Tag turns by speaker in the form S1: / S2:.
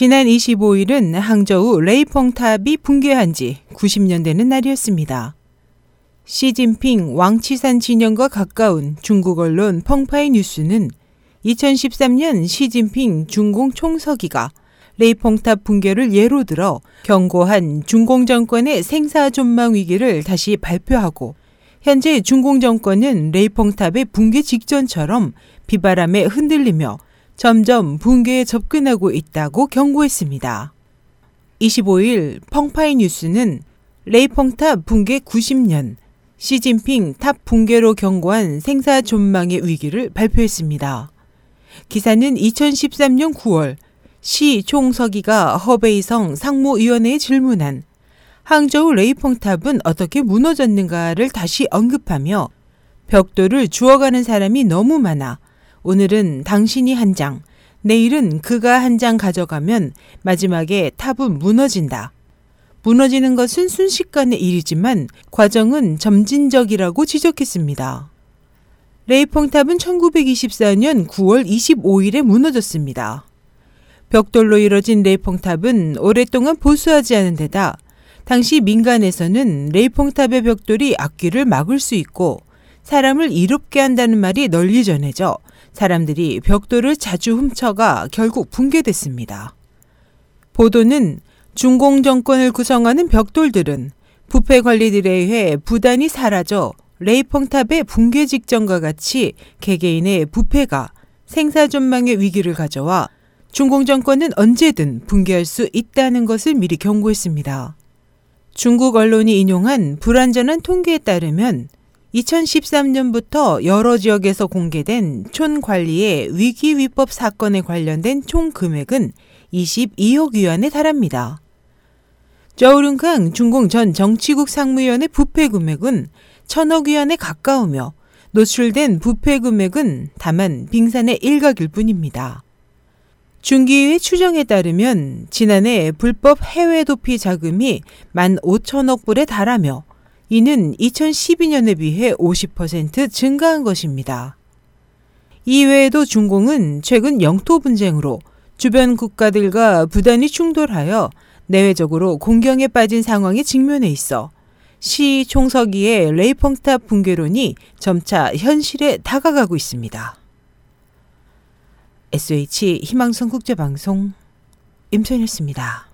S1: 지난 25일은 항저우 레이펑탑이 붕괴한 지 90년 되는 날이었습니다. 시진핑 왕치산 진영과 가까운 중국 언론 펑파이 뉴스는 2013년 시진핑 중공 총서기가 레이펑탑 붕괴를 예로 들어 경고한 중공 정권의 생사 존망 위기를 다시 발표하고 현재 중공 정권은 레이펑탑의 붕괴 직전처럼 비바람에 흔들리며 점점 붕괴에 접근하고 있다고 경고했습니다. 25일 펑파이 뉴스는 레이펑탑 붕괴 90년 시진핑 탑 붕괴로 경고한 생사 존망의 위기를 발표했습니다. 기사는 2013년 9월 시 총서기가 허베이성 상무위원회에 질문한 항저우 레이펑탑은 어떻게 무너졌는가를 다시 언급하며 벽돌을 주워가는 사람이 너무 많아 오늘은 당신이 한 장, 내일은 그가 한 장 가져가면 마지막에 탑은 무너진다. 무너지는 것은 순식간의 일이지만 과정은 점진적이라고 지적했습니다. 레이펑탑은 1924년 9월 25일에 무너졌습니다. 벽돌로 이뤄진 레이펑탑은 오랫동안 보수하지 않은 데다 당시 민간에서는 레이펑탑의 벽돌이 악귀를 막을 수 있고 사람을 이롭게 한다는 말이 널리 전해져 사람들이 벽돌을 자주 훔쳐가 결국 붕괴됐습니다. 보도는 중공 정권을 구성하는 벽돌들은 부패 관리들에 의해 부단히 사라져 레이펑탑의 붕괴 직전과 같이 개개인의 부패가 생사존망의 위기를 가져와 중공 정권은 언제든 붕괴할 수 있다는 것을 미리 경고했습니다. 중국 언론이 인용한 불완전한 통계에 따르면 2013년부터 여러 지역에서 공개된 촌 관리의 위기 위법 사건에 관련된 총 금액은 22억 위안에 달합니다. 저우륜캉 중공 전 정치국 상무위원의 부패 금액은 천억 위안에 가까우며 노출된 부패 금액은 다만 빙산의 일각일 뿐입니다. 중기위 추정에 따르면 지난해 불법 해외 도피 자금이 1만 5천억 불에 달하며 이는 2012년에 비해 50% 증가한 것입니다. 이외에도 중공은 최근 영토 분쟁으로 주변 국가들과 부단히 충돌하여 내외적으로 곤경에 빠진 상황에 직면해 있어 시 총서기의 레이펑탑 붕괴론이 점차 현실에 다가가고 있습니다. SH 희망성 국제방송 임천이었습니다.